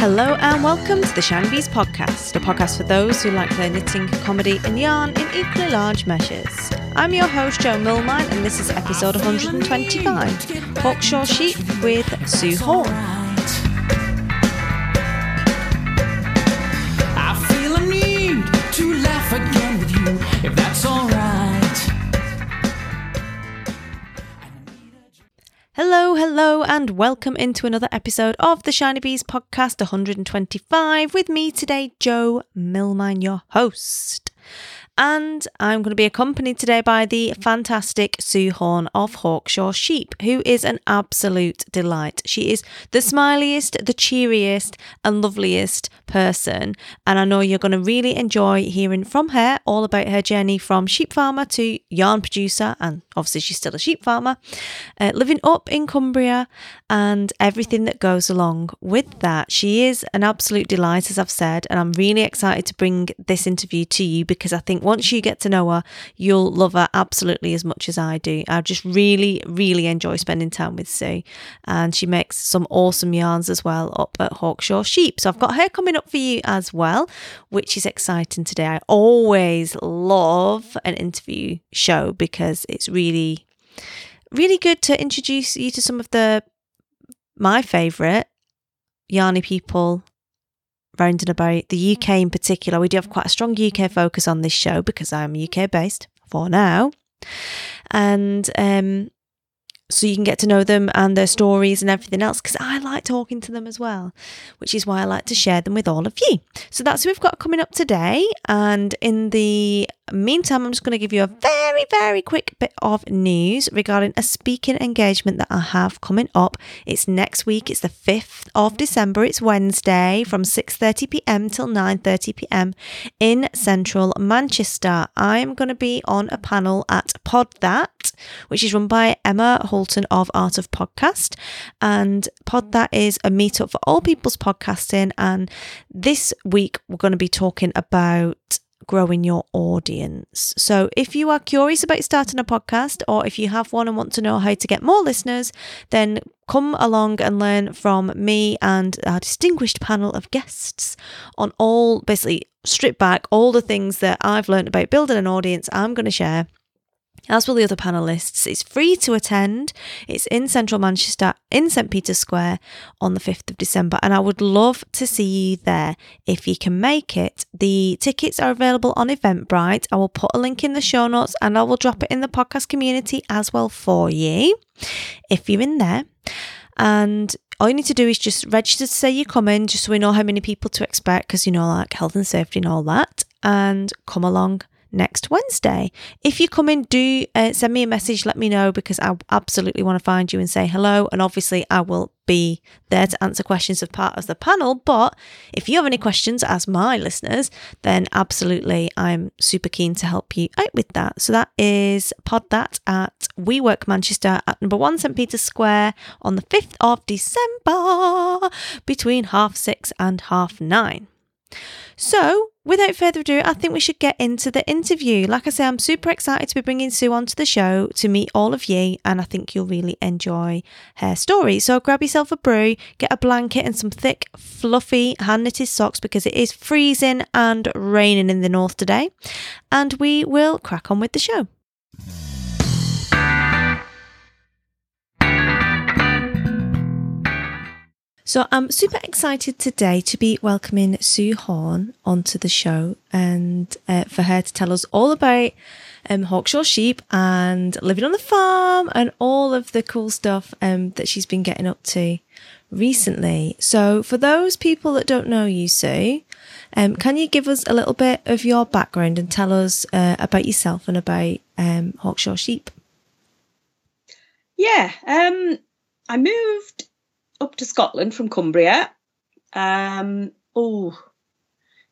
Hello and welcome to the Shiny Bees podcast, a podcast for those who like their knitting, comedy, and yarn in equally large measures. I'm your host, Jo Millmine, and this is episode 125 Hawkshaw Sheep with Sue Horn. Hello, and welcome into another episode of the Shiny Bees podcast 125 with me today, Jo Millmine, your host. And I'm going to be accompanied today by the fantastic Sue Horn of Hawkshaw Sheep, who is an absolute delight. She is the smiliest, the cheeriest, and loveliest person. And I know you're going to really enjoy hearing from her all about her journey from sheep farmer to yarn producer. And obviously, she's still a sheep farmer, uh, living up in Cumbria and everything that goes along with that. She is an absolute delight, as I've said. And I'm really excited to bring this interview to you because I think once you get to know her, you'll love her absolutely as much as I do. I just really, really enjoy spending time with Sue. And she makes some awesome yarns as well up at Hawkshaw Sheep. So I've got her coming up for you as well, which is exciting today. I always love an interview show because it's really, really good to introduce you to some of the my favourite yarny people round and about the UK in particular. We do have quite a strong UK focus on this show because I'm UK based for now. And um, so you can get to know them and their stories and everything else because I like talking to them as well, which is why I like to share them with all of you. So that's who we've got coming up today. And in the meantime, I'm just going to give you a very, very quick bit of news regarding a speaking engagement that I have coming up. It's next week. It's the 5th of December. It's Wednesday from 6:30 p.m. till 9:30 p.m. in central Manchester. I am going to be on a panel at Pod That, which is run by Emma Of Art of Podcast. And Pod That is a meetup for all people's podcasting. And this week we're going to be talking about growing your audience. So, if you are curious about starting a podcast or if you have one and want to know how to get more listeners, then come along and learn from me and our distinguished panel of guests on all basically strip back all the things that I've learned about building an audience. I'm going to share as will the other panelists. It's free to attend. It's in central Manchester, in St Peter's Square on the 5th of December. And I would love to see you there if you can make it. The tickets are available on Eventbrite. I will put a link in the show notes and I will drop it in the podcast community as well for you if you're in there. And all you need to do is just register to say you're coming, just so we know how many people to expect, because you know, like health and safety and all that, and come along next Wednesday. If you come in, do uh, send me a message, let me know because I absolutely want to find you and say hello. And obviously, I will be there to answer questions of part of the panel. But if you have any questions as my listeners, then absolutely, I'm super keen to help you out with that. So that is pod that at WeWork Manchester at number one St Peter's Square on the 5th of December between half six and half nine. So, without further ado, I think we should get into the interview. Like I say, I'm super excited to be bringing Sue onto the show to meet all of you, and I think you'll really enjoy her story. So, grab yourself a brew, get a blanket, and some thick, fluffy hand knitted socks because it is freezing and raining in the north today. And we will crack on with the show. So I'm super excited today to be welcoming Sue Horn onto the show and uh, for her to tell us all about um, Hawkshaw sheep and living on the farm and all of the cool stuff um, that she's been getting up to recently. So for those people that don't know you, Sue, um, can you give us a little bit of your background and tell us uh, about yourself and about um, Hawkshaw sheep? Yeah, um, I moved up to Scotland from Cumbria. Um, oh,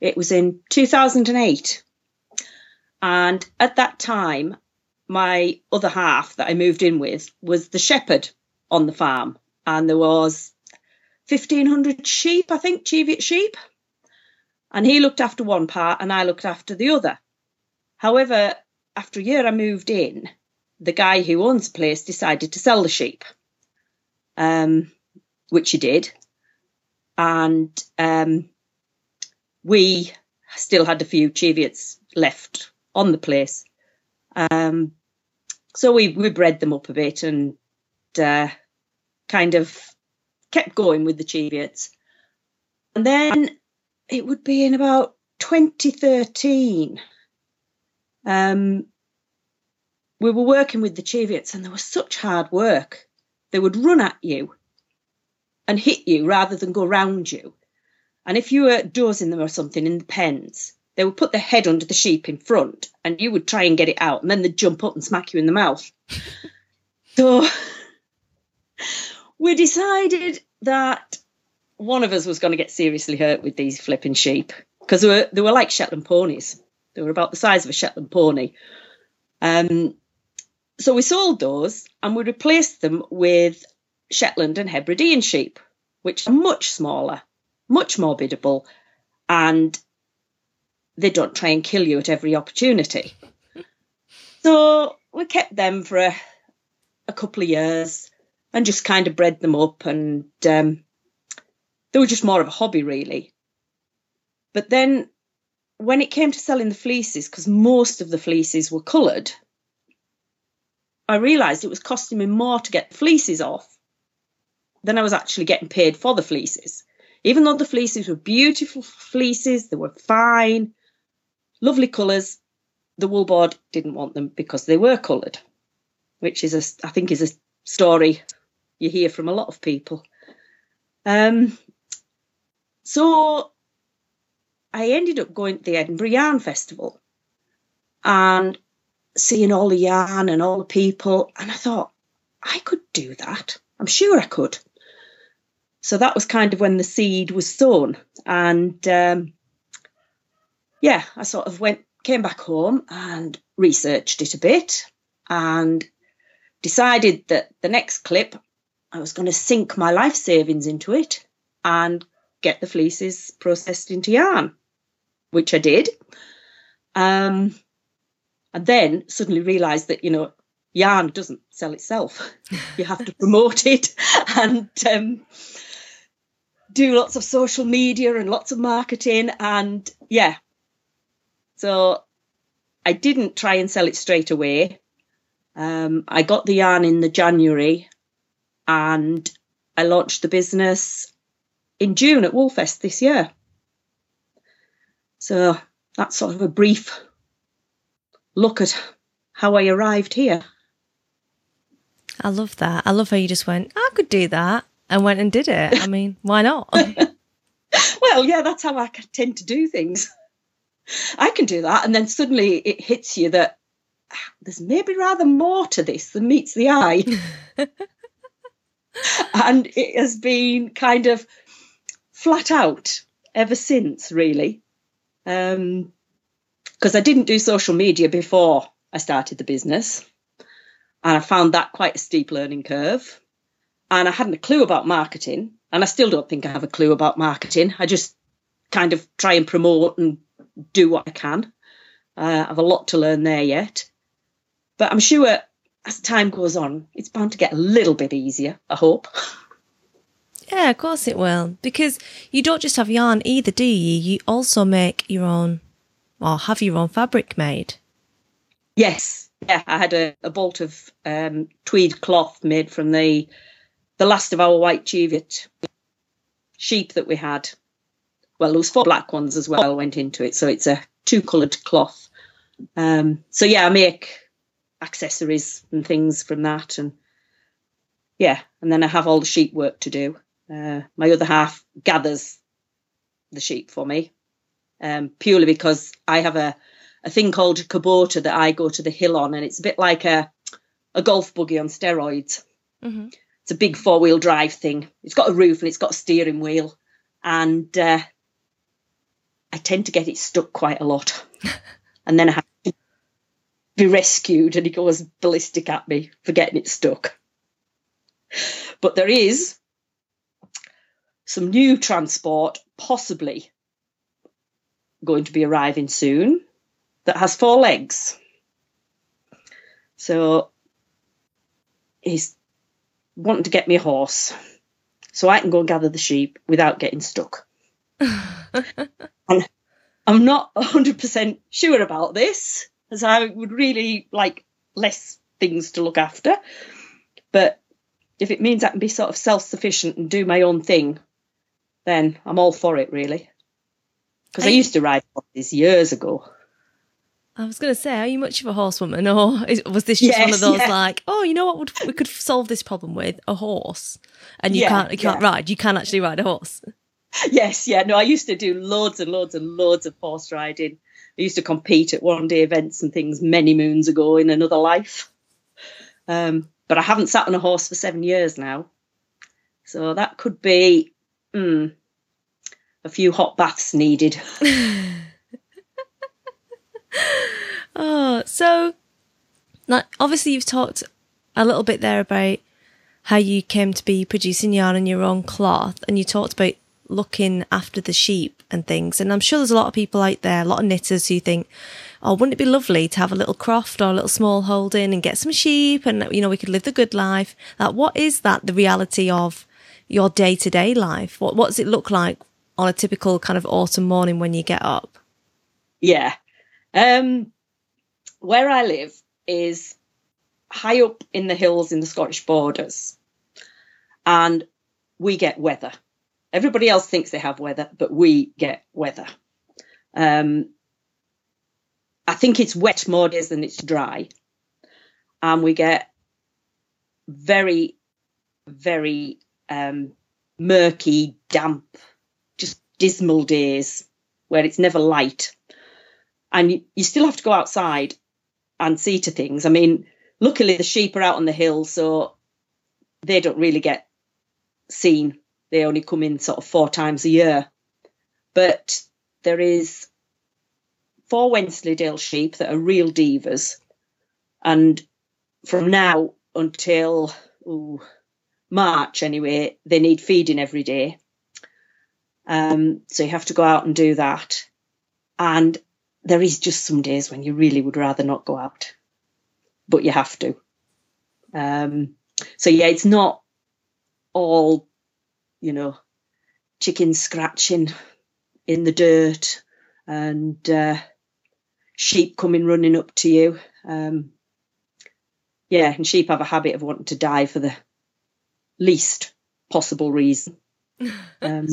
it was in 2008. And at that time, my other half that I moved in with was the shepherd on the farm. And there was 1,500 sheep, I think, Cheviot sheep. And he looked after one part and I looked after the other. However, after a year I moved in, the guy who owns the place decided to sell the sheep. Um, which he did. and um, we still had a few Cheviots left on the place. Um, so we we bred them up a bit and uh, kind of kept going with the Cheviots. And then it would be in about 2013. Um, we were working with the Cheviots and there was such hard work. They would run at you and hit you rather than go round you. And if you were dozing them or something in the pens, they would put their head under the sheep in front and you would try and get it out and then they'd jump up and smack you in the mouth. so we decided that one of us was going to get seriously hurt with these flipping sheep because they were, they were like Shetland ponies. They were about the size of a Shetland pony. Um, so we sold those and we replaced them with Shetland and Hebridean sheep, which are much smaller, much more biddable, and they don't try and kill you at every opportunity. so we kept them for a, a couple of years and just kind of bred them up, and um, they were just more of a hobby, really. But then when it came to selling the fleeces, because most of the fleeces were coloured, I realised it was costing me more to get the fleeces off than I was actually getting paid for the fleeces. Even though the fleeces were beautiful fleeces, they were fine, lovely colours, the wool board didn't want them because they were coloured, which is a I think is a story you hear from a lot of people. Um, so I ended up going to the Edinburgh Yarn Festival and seeing all the yarn and all the people, and I thought I could do that. I'm sure I could. So that was kind of when the seed was sown, and um, yeah, I sort of went, came back home and researched it a bit, and decided that the next clip I was going to sink my life savings into it and get the fleeces processed into yarn, which I did. Um, and then suddenly realised that you know yarn doesn't sell itself. you have to promote it and um, do lots of social media and lots of marketing. And yeah, so I didn't try and sell it straight away. Um, I got the yarn in the January and I launched the business in June at Woolfest this year. So that's sort of a brief look at how I arrived here. I love that. I love how you just went, I could do that and went and did it. I mean, why not? well, yeah, that's how I tend to do things. I can do that. And then suddenly it hits you that ah, there's maybe rather more to this than meets the eye. and it has been kind of flat out ever since, really. Um, because I didn't do social media before I started the business. And I found that quite a steep learning curve. And I hadn't a clue about marketing. And I still don't think I have a clue about marketing. I just kind of try and promote and do what I can. Uh, I have a lot to learn there yet. But I'm sure as time goes on, it's bound to get a little bit easier, I hope. Yeah, of course it will. Because you don't just have yarn either, do you? You also make your own or have your own fabric made? Yes, yeah. I had a, a bolt of um, tweed cloth made from the the last of our white Cheviot sheep that we had. Well, there was four black ones as well went into it, so it's a two coloured cloth. Um, so yeah, I make accessories and things from that, and yeah, and then I have all the sheep work to do. Uh, my other half gathers the sheep for me, um, purely because I have a, a thing called a Kubota that I go to the hill on, and it's a bit like a, a golf buggy on steroids. Mm-hmm. It's a big four wheel drive thing. It's got a roof and it's got a steering wheel, and uh, I tend to get it stuck quite a lot, and then I have to be rescued, and he goes ballistic at me for getting it stuck. But there is some new transport, possibly going to be arriving soon that has four legs. So he's wanting to get me a horse. so I can go and gather the sheep without getting stuck. and I'm not 100% sure about this, as I would really like less things to look after. But if it means I can be sort of self sufficient and do my own thing, then I'm all for it, really. Because I Are used to ride horses years ago. I was going to say, are you much of a horsewoman, or is, was this just one of those yeah. like, oh, you know what, would, we could solve this problem with a horse, and you Yeah, can't, you can't yeah. ride, you can actually ride a horse. Yes, yeah, no, I used to do loads and loads and loads of horse riding. I used to compete at one day events and things many moons ago in another life. Um, but I haven't sat on a horse for seven years now. So that could be mm, a few hot baths needed. Oh, so like obviously you've talked a little bit there about how you came to be producing yarn in your own cloth, and you talked about looking after the sheep and things. And I'm sure there's a lot of people out there, a lot of knitters who think, oh, wouldn't it be lovely to have a little croft or a little small holding and get some sheep, and you know we could live the good life. Like, what is that? The reality of your day to day life? What what does it look like on a typical kind of autumn morning when you get up? Yeah. Um, where I live is high up in the hills in the Scottish borders, and we get weather. Everybody else thinks they have weather, but we get weather. Um, I think it's wet more days than it's dry, and we get very, very um, murky, damp, just dismal days where it's never light and you, you still have to go outside and see to things. I mean, luckily the sheep are out on the hill, so they don't really get seen. They only come in sort of four times a year. But there is four Wensleydale sheep that are real divas, and from now until ooh, March anyway, they need feeding every day. Um, so you have to go out and do that. And there is just some days when you really would rather not go out, but you have to. Um, so yeah, it's not all, you know, chickens scratching in the dirt and uh, sheep coming running up to you. Um, yeah, and sheep have a habit of wanting to die for the least possible reason. Um,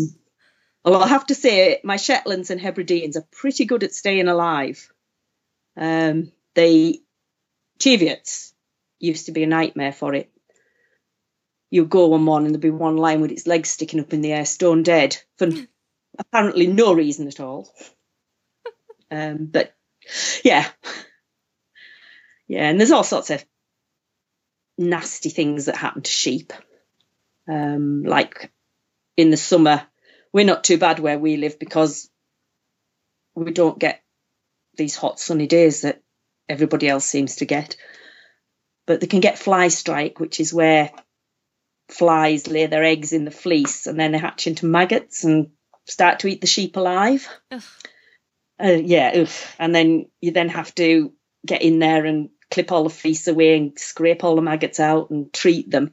Although I have to say, my Shetlands and Hebrideans are pretty good at staying alive. Um, the Cheviots used to be a nightmare for it. You go one morning, there'd be one lying with its legs sticking up in the air, stone dead, for apparently no reason at all. Um, but yeah, yeah, and there's all sorts of nasty things that happen to sheep. Um, like in the summer, we're not too bad where we live because we don't get these hot sunny days that everybody else seems to get. But they can get fly strike, which is where flies lay their eggs in the fleece and then they hatch into maggots and start to eat the sheep alive. Uh, yeah, ugh. and then you then have to get in there and clip all the fleece away and scrape all the maggots out and treat them.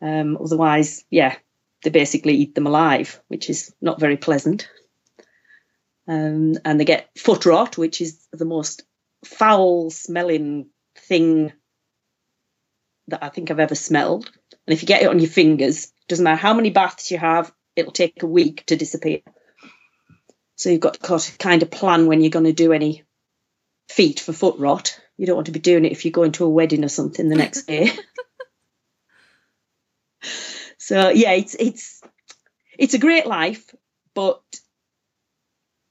Um, otherwise, yeah, they basically eat them alive, which is not very pleasant. Um, and they get foot rot, which is the most foul smelling thing that I think I've ever smelled. And if you get it on your fingers, doesn't matter how many baths you have, it'll take a week to disappear. So you've got to kind of plan when you're going to do any feet for foot rot. You don't want to be doing it if you're going to a wedding or something the next day. so yeah, it's it's it's a great life, but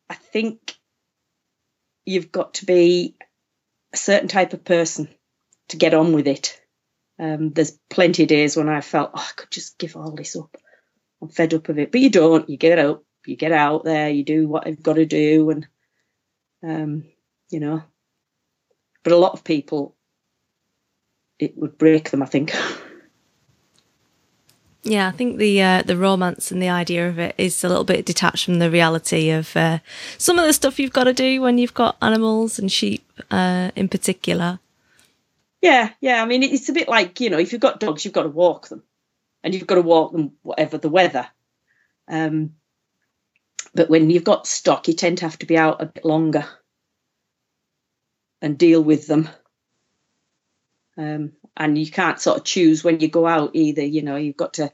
I think you've got to be a certain type of person to get on with it. Um, there's plenty of days when I felt, oh, I could just give all this up. I'm fed up of it. But you don't. You get up, you get out there, you do what you've got to do, and um, you know. But a lot of people, it would break them. I think. Yeah, I think the uh, the romance and the idea of it is a little bit detached from the reality of uh, some of the stuff you've got to do when you've got animals and sheep uh, in particular. Yeah, yeah. I mean, it's a bit like you know, if you've got dogs, you've got to walk them. and you've got to walk them whatever the weather. Um, but when you've got stock, you tend to have to be out a bit longer and deal with them. Um, and you can't sort of choose when you go out either. You know, you've got to,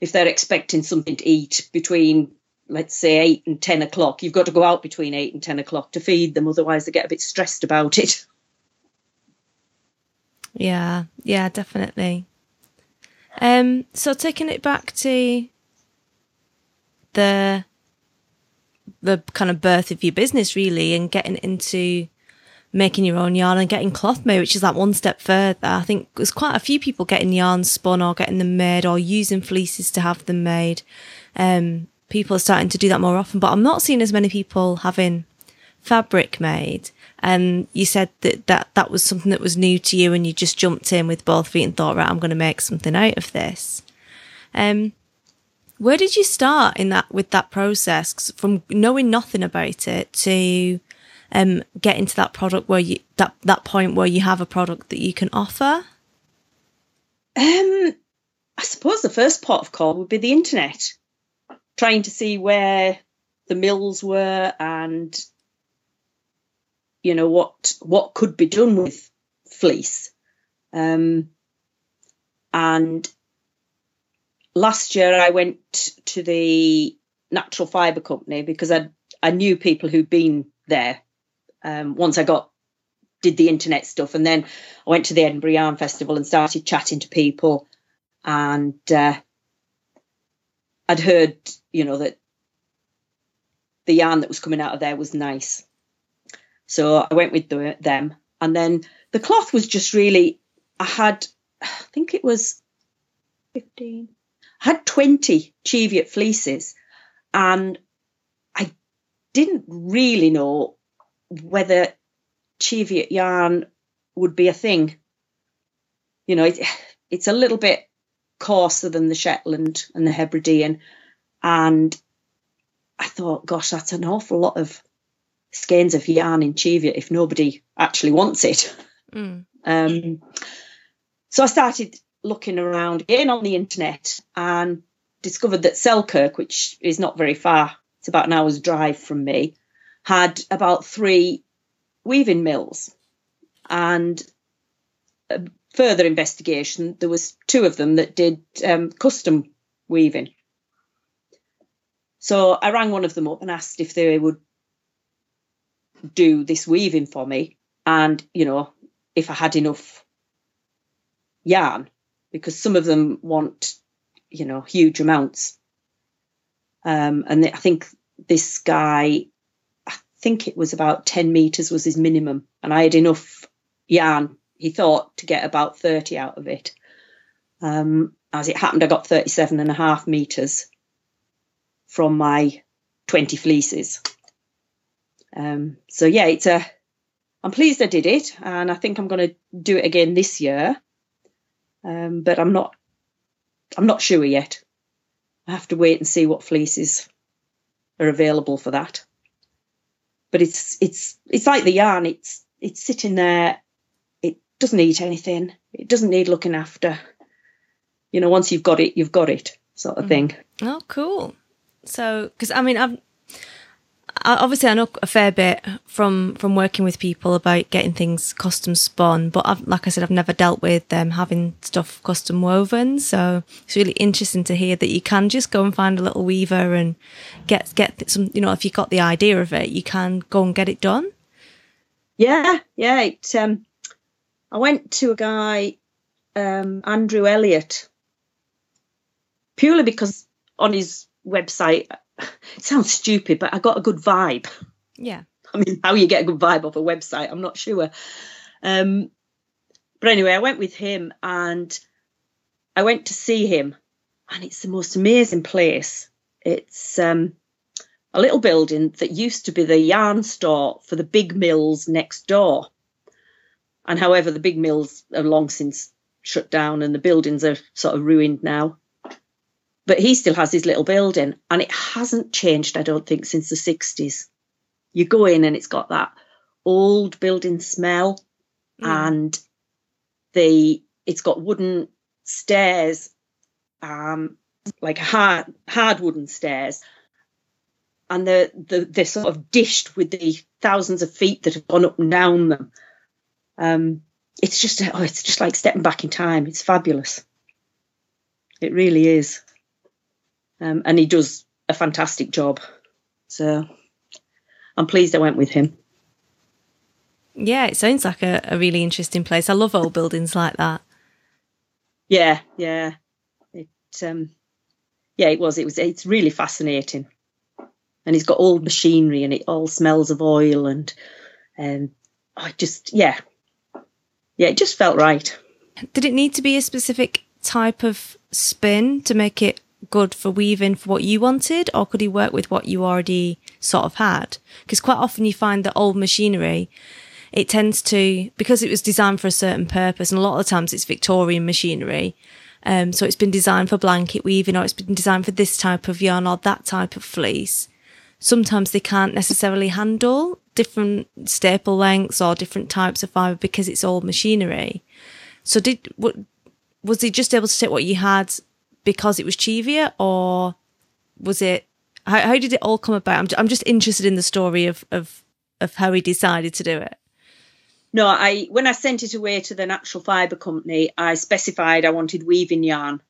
if they're expecting something to eat between, let's say, eight and 10 o'clock, you've got to go out between eight and 10 o'clock to feed them. Otherwise, they get a bit stressed about it. Yeah, yeah, definitely. Um, so taking it back to the the kind of birth of your business really and getting into making your own yarn and getting cloth made, which is like one step further. I think there's quite a few people getting yarn spun or getting them made or using fleeces to have them made. Um, people are starting to do that more often, but I'm not seeing as many people having fabric made. And you said that, that that was something that was new to you and you just jumped in with both feet and thought, right, I'm going to make something out of this. Um, where did you start in that with that process from knowing nothing about it to um, getting to that product where you that that point where you have a product that you can offer? Um, I suppose the first part of call would be the internet, trying to see where the mills were and you know what what could be done with fleece. Um, and last year I went to the Natural Fibre Company because I I knew people who'd been there. Um, once I got did the internet stuff, and then I went to the Edinburgh Yarn Festival and started chatting to people, and uh, I'd heard you know that the yarn that was coming out of there was nice, so I went with the, them, and then the cloth was just really I had I think it was fifteen. I had 20 Cheviot fleeces. And I didn't really know whether Cheviot yarn would be a thing. You know, it, it's a little bit coarser than the Shetland and the Hebridean. And I thought, gosh, that's an awful lot of skeins of yarn in Cheviot if nobody actually wants it. Mm. Um, so I started looking around again on the internet and discovered that Selkirk, which is not very far, it's about an hour's drive from me, had about three weaving mills. And further investigation, there was two of them that did um, custom weaving. So I rang one of them up and asked if they would do this weaving for me, and you know if I had enough yarn because some of them want, you know, huge amounts. Um, and I think this guy, think it was about 10 meters was his minimum. And I had enough yarn, he thought, to get about 30 out of it. Um, as it happened, I got 37 and a half meters from my 20 fleeces. Um, so yeah, it's a, I'm pleased I did it. And I think I'm going to do it again this year um, but I'm not I'm not sure yet. I have to wait and see what fleeces are available for that. But it's it's it's like the yarn. It's it's sitting there. It doesn't eat anything. It doesn't need looking after. You know, once you've got it, you've got it, sort of mm. thing. Oh, cool. So, because I mean, I've obviously I know a fair bit from from working with people about getting things custom spun, but I've, like I said, I've never dealt with them having stuff custom woven. So it's really interesting to hear that you can just go and find a little weaver and get get some. You know, if you got the idea of it, you can go and get it done. Yeah, yeah. It, um, I went to a guy, um, Andrew Elliott, purely because on his website, it sounds stupid, but I got a good vibe. Yeah. I mean, how you get a good vibe off a website, I'm not sure. Um, but anyway, I went with him and I went to see him, and it's the most amazing place. It's um, a little building that used to be the yarn store for the big mills next door. And however, the big mills are long since shut down and the buildings are sort of ruined now. But he still has his little building and it hasn't changed, I don't think, since the 60s. You go in and it's got that old building smell and the it's got wooden stairs um, like hard hard wooden stairs, and they're, they're they're sort of dished with the thousands of feet that have gone up and down them. Um, it's just oh, it's just like stepping back in time. It's fabulous. It really is. Um, and he does a fantastic job. So I'm pleased I went with him. Yeah, it sounds like a, a really interesting place. I love old buildings like that. Yeah, yeah. It um yeah, it was. It was it's really fascinating. And he's got old machinery and it all smells of oil and um I just yeah. Yeah, it just felt right. Did it need to be a specific type of spin to make it good for weaving for what you wanted, or could he work with what you already sort of had? Because quite often you find that old machinery, it tends to, because it was designed for a certain purpose, and a lot of the times it's Victorian machinery. Um, so it's been designed for blanket weaving, or it's been designed for this type of yarn or that type of fleece. Sometimes they can't necessarily handle different staple lengths or different types of fibre because it's old machinery. So did what was he just able to take what you had because it was Cheviot, or was it? How, how did it all come about? I'm, I'm just interested in the story of, of of how he decided to do it. No, I when I sent it away to the natural fibre company, I specified I wanted weaving yarn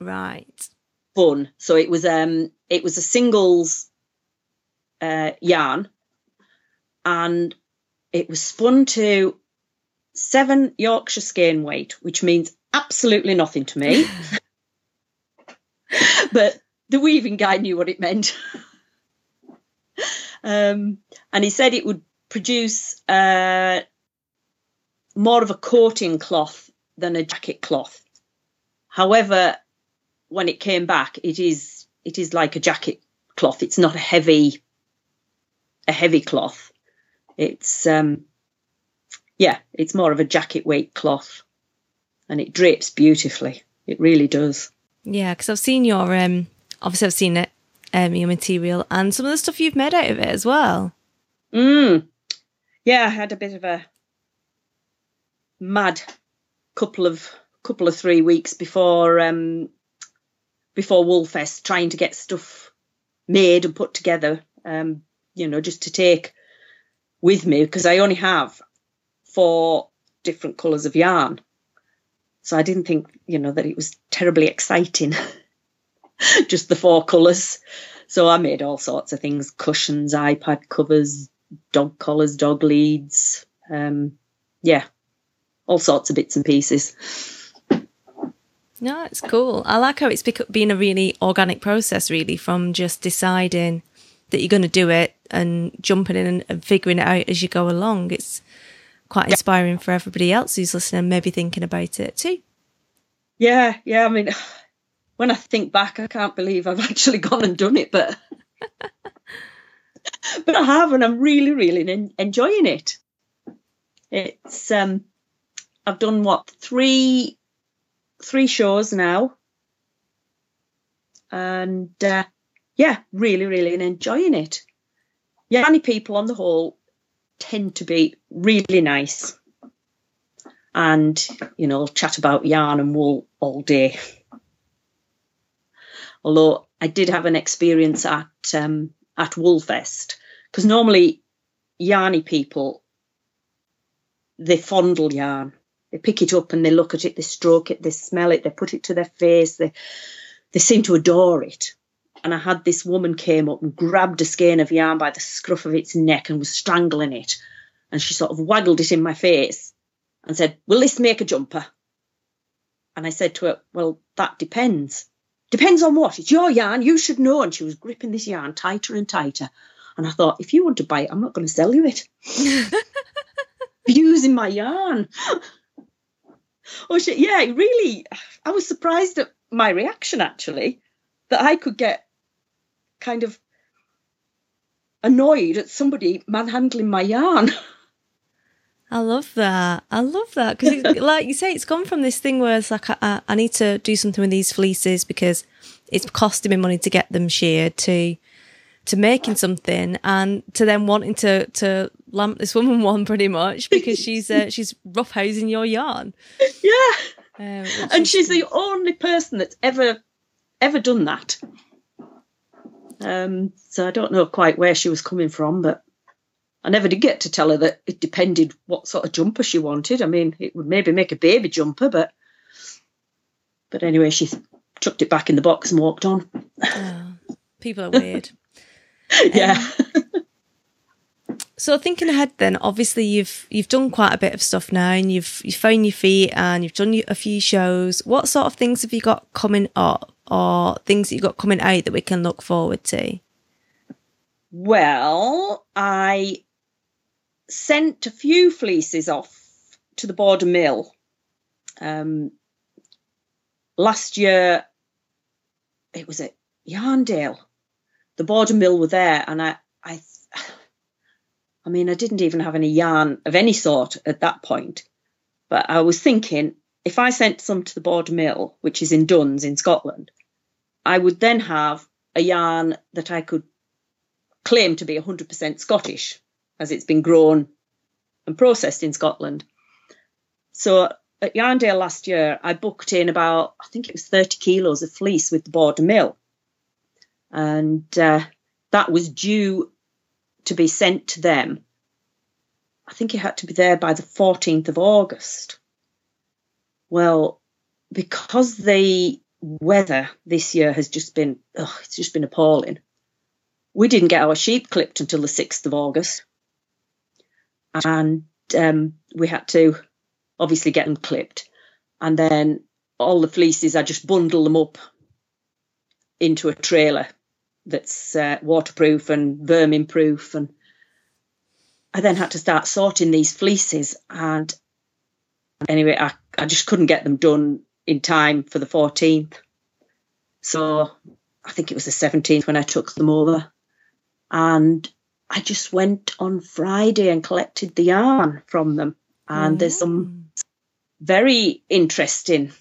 Right. bun. So it was um it was a singles uh, yarn, and it was spun to seven Yorkshire skein weight, which means absolutely nothing to me. but the weaving guy knew what it meant. um, and he said it would produce uh, more of a coating cloth than a jacket cloth. However, when it came back, it is it is like a jacket cloth. It's not a heavy a heavy cloth. It's um yeah, it's more of a jacket weight cloth, and it drapes beautifully. It really does. Yeah, because I've seen your um, obviously I've seen it, um, your material and some of the stuff you've made out of it as well. Mm. Yeah, I had a bit of a mad couple of couple of three weeks before um before Woolfest trying to get stuff made and put together. Um, you know, just to take with me because I only have four different colours of yarn. So I didn't think, you know, that it was terribly exciting. just the four colours. So I made all sorts of things cushions, iPad covers, dog collars, dog leads. Um, yeah, all sorts of bits and pieces. No, it's cool. I like how it's been a really organic process, really, from just deciding that you're going to do it and jumping in and, and figuring it out as you go along. It's quite inspiring for everybody else who's listening and maybe thinking about it too. Yeah, yeah. I mean, when I think back, I can't believe I've actually gone and done it, but but I have, and I'm really, really en- enjoying it. It's um, I've done what three three shows now, and uh, yeah, really, really enjoying it. Yarny people on the whole tend to be really nice. And you know chat about yarn and wool all day. Although i did have an experience at um, at woolfest because normally yarny people they fondle yarn. They pick it up and they look at it they stroke it they smell it they put it to their face they they seem to adore it and I had this woman came up and grabbed a skein of yarn by the scruff of its neck and was strangling it. And she sort of waggled it in my face and said, Will this make a jumper? And I said to her, Well, that depends. Depends on what? It's your yarn, you should know. And she was gripping this yarn tighter and tighter. And I thought, if you want to buy it, I'm not going to sell you it. Using my yarn. oh shit, yeah, really I was surprised at my reaction actually. That I could get kind of annoyed at somebody manhandling my yarn. I love that. I love that because, like you say, it's gone from this thing where it's like I, I need to do something with these fleeces because it's costing me money to get them sheared to to making something and to then wanting to to lamp this woman one pretty much because she's uh, she's roughhousing your yarn. yeah. Uh, And she's the only person that's ever ever done that. Um, so I don't know quite where she was coming from, but I never did get to tell her that it depended what sort of jumper she wanted. I mean, it would maybe make a baby jumper, but but anyway, she chucked it back in the box and walked on. Oh, people are weird. yeah. So thinking ahead, then obviously you've you've done quite a bit of stuff now, and you've you've found your feet, and you've done a few shows. What sort of things have you got coming up, or things that you've got coming out that we can look forward to? Well, I sent a few fleeces off to the border mill. Um, last year, it was at Yarndale. The border mill were there, and I, I, I mean, I didn't even have any yarn of any sort at that point. But I was thinking, if I sent some to the border mill, which is in Duns in Scotland, I would then have a yarn that I could claim to be 100% Scottish, as it's been grown and processed in Scotland. So at Yarndale last year, I booked in about, I think it was 30 kilos of fleece with the border mill. And uh, that was due to be sent to them. I think it had to be there by the 14th of August. Well, because the weather this year has just been, oh, it's just been appalling. We didn't get our sheep clipped until the 6th of August. And um, we had to obviously get them clipped. And then all the fleeces, I just bundle them up into a trailer that's uh, waterproof and vermin proof. And I then had to start sorting these fleeces. And anyway, I, I just couldn't get them done in time for the 14th. So I think it was the 17th when I took them over. And I just went on Friday and collected the yarn from them. And there's some very interesting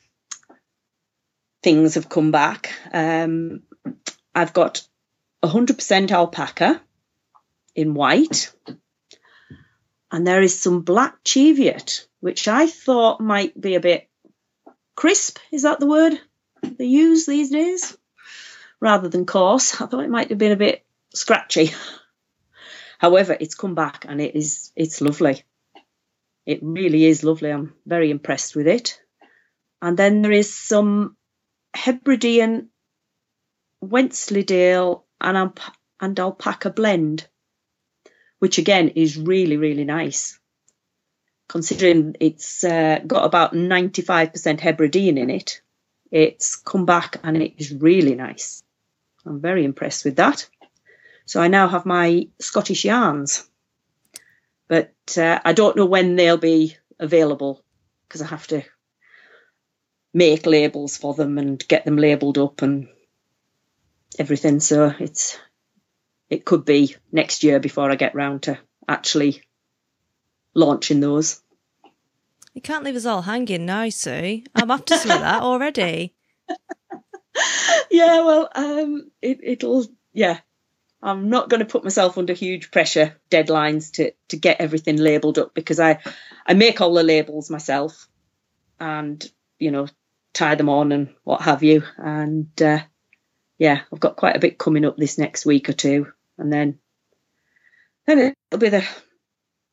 things have come back. Um, I've got 100% alpaca in white, and there is some black cheviot, which I thought might be a bit crisp. Is that the word they use these days? Rather than coarse, I thought it might have been a bit scratchy. However, it's come back and it is it's lovely. It really is lovely. I'm very impressed with it. And then there is some Hebridean Wensleydale and, alp- and alpaca blend, which again is really, really nice. Considering it's uh, got about 95% Hebridean in it, it's come back and it is really nice. I'm very impressed with that. So I now have my Scottish yarns, but uh, I don't know when they'll be available because I have to make labels for them and get them labelled up and everything. So it's it could be next year before I get round to actually launching those. You can't leave us all hanging now, Sue. I'm after some of that already. yeah, well, um, it, it'll yeah. I'm not going to put myself under huge pressure deadlines to to get everything labelled up because I I make all the labels myself, and you know tie them on and what have you. And uh, yeah, I've got quite a bit coming up this next week or two, and then then it'll be the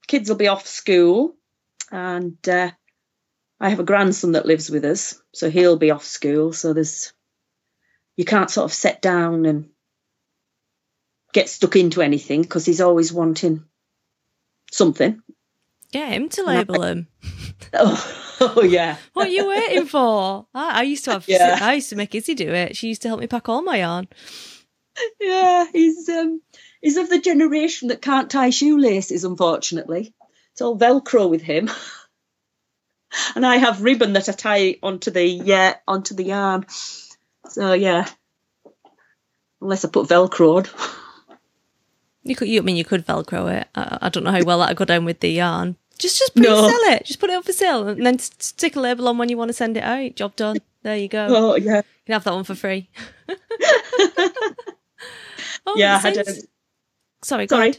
kids will be off school, and uh, I have a grandson that lives with us, so he'll be off school. So there's you can't sort of sit down and get stuck into anything because he's always wanting something. Get him to label them. Oh, oh yeah. What are you waiting for? I, I used to have. Yeah. I used to make Izzy do it. She used to help me pack all my yarn. Yeah, he's um he's of the generation that can't tie shoelaces, unfortunately. It's all Velcro with him. and I have ribbon that I tie onto the yeah, onto the yarn. So yeah. Unless I put Velcro on. You could. You, I mean, you could Velcro it. I, I don't know how well that'd go down with the yarn. Just, just put No. it, sell it. Just put it up for sale, and then stick a label on when you want to send it out. Job done. There you go. You Oh yeah. can have that one for free. oh, Yeah, I had a- Sorry, Sorry.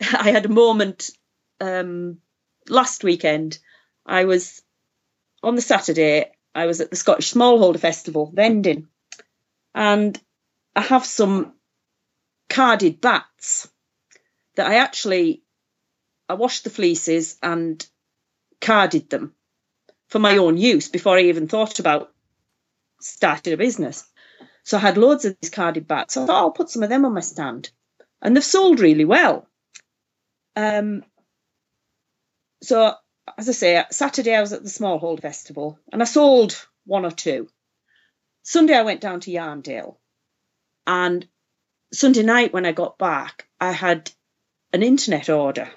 I had a moment um, last weekend. I was on the Saturday. I was at the Scottish Smallholder Festival vending, and I have some carded bats that I actually I washed the fleeces and carded them for my own use before I even thought about starting a business. So I had loads of these carded bats. So I thought I'll put some of them on my stand, and they've sold really well. Um, so as I say, Saturday I was at the Smallhold Festival and I sold one or two. Sunday I went down to Yarndale, and Sunday night when I got back, I had an internet order.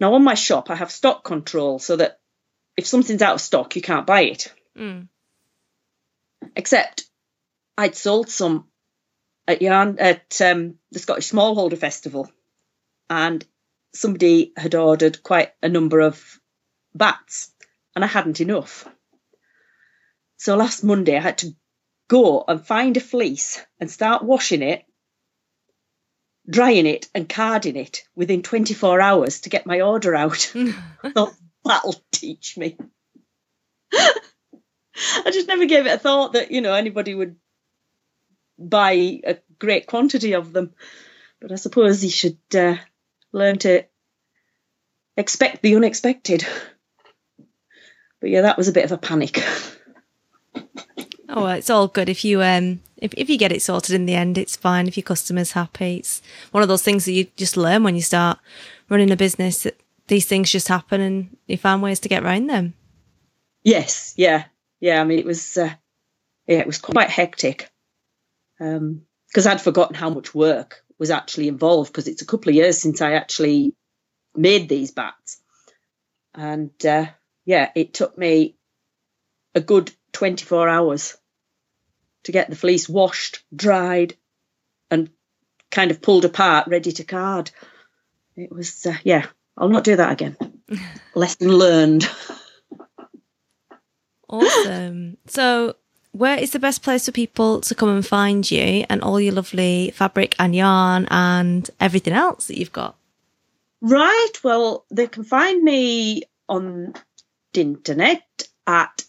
Now on my shop, I have stock control so that if something's out of stock, you can't buy it. Mm. Except I'd sold some at Yarn at um, the Scottish Smallholder Festival, and somebody had ordered quite a number of bats, and I hadn't enough. So last Monday, I had to go and find a fleece and start washing it, drying it, and carding it within 24 hours to get my order out. I thought that'll teach me. I just never gave it a thought that you know anybody would buy a great quantity of them. But I suppose you should uh, learn to expect the unexpected. But yeah, that was a bit of a panic. Oh, well, it's all good if you um if if you get it sorted in the end, it's fine. If your customer's happy, it's one of those things that you just learn when you start running a business. That these things just happen, and you find ways to get around them. Yes, yeah, yeah. I mean, it was uh, yeah, it was quite hectic because I'd forgotten how much work was actually involved because it's a couple of years since I actually made these bats, and uh, yeah, it took me a good twenty four hours to get the fleece washed, dried, and kind of pulled apart, ready to card. It was uh, yeah. I'll not do that again. Lesson learned. Awesome. so, where is the best place for people to come and find you and all your lovely fabric and yarn and everything else that you've got? Right. Well, they can find me on the internet at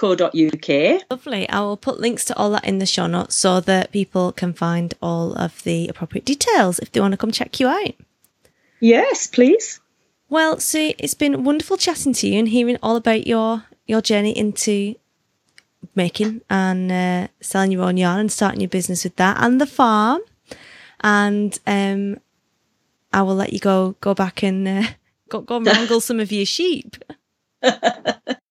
www.hawkshaw-sheep-yarn.co.uk. Lovely. I will put links to all that in the show notes so that people can find all of the appropriate details if they want to come check you out. Yes, please. Well, Sue, it's been wonderful chatting to you and hearing all about your your journey into making and uh, selling your own yarn and starting your business with that and the farm. And um, I will let you go go back and uh, go go and wrangle some of your sheep.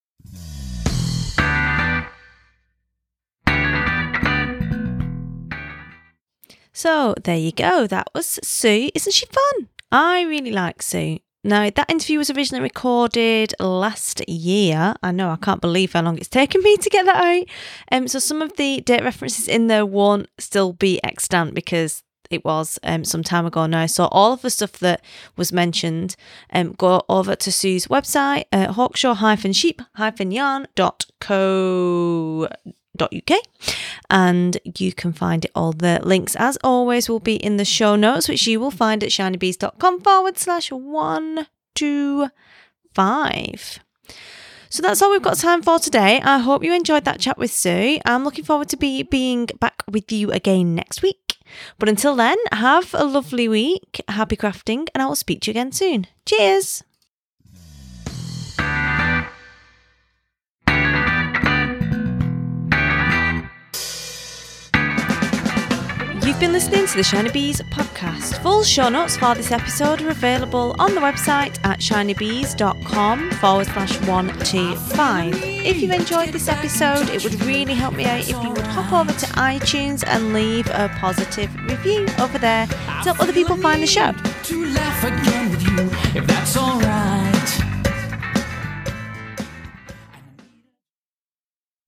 So there you go. That was Sue. Isn't she fun? I really like Sue. Now, that interview was originally recorded last year. I know I can't believe how long it's taken me to get that out. Um, so some of the date references in there won't still be extant because it was um, some time ago now. So all of the stuff that was mentioned, um, go over to Sue's website, uh, hawkshaw-sheep-yarn.co.uk and you can find it all the links as always will be in the show notes which you will find at shinybees.com forward slash one two five so that's all we've got time for today. I hope you enjoyed that chat with Sue. I'm looking forward to be being back with you again next week. But until then, have a lovely week, happy crafting, and I will speak to you again soon. Cheers! You've been listening to the Shiny Bees podcast. Full show notes for this episode are available on the website at shinybees.com forward slash 125. If you've enjoyed this episode, it would really help me out if you would hop over to iTunes and leave a positive review over there to help other people find the show.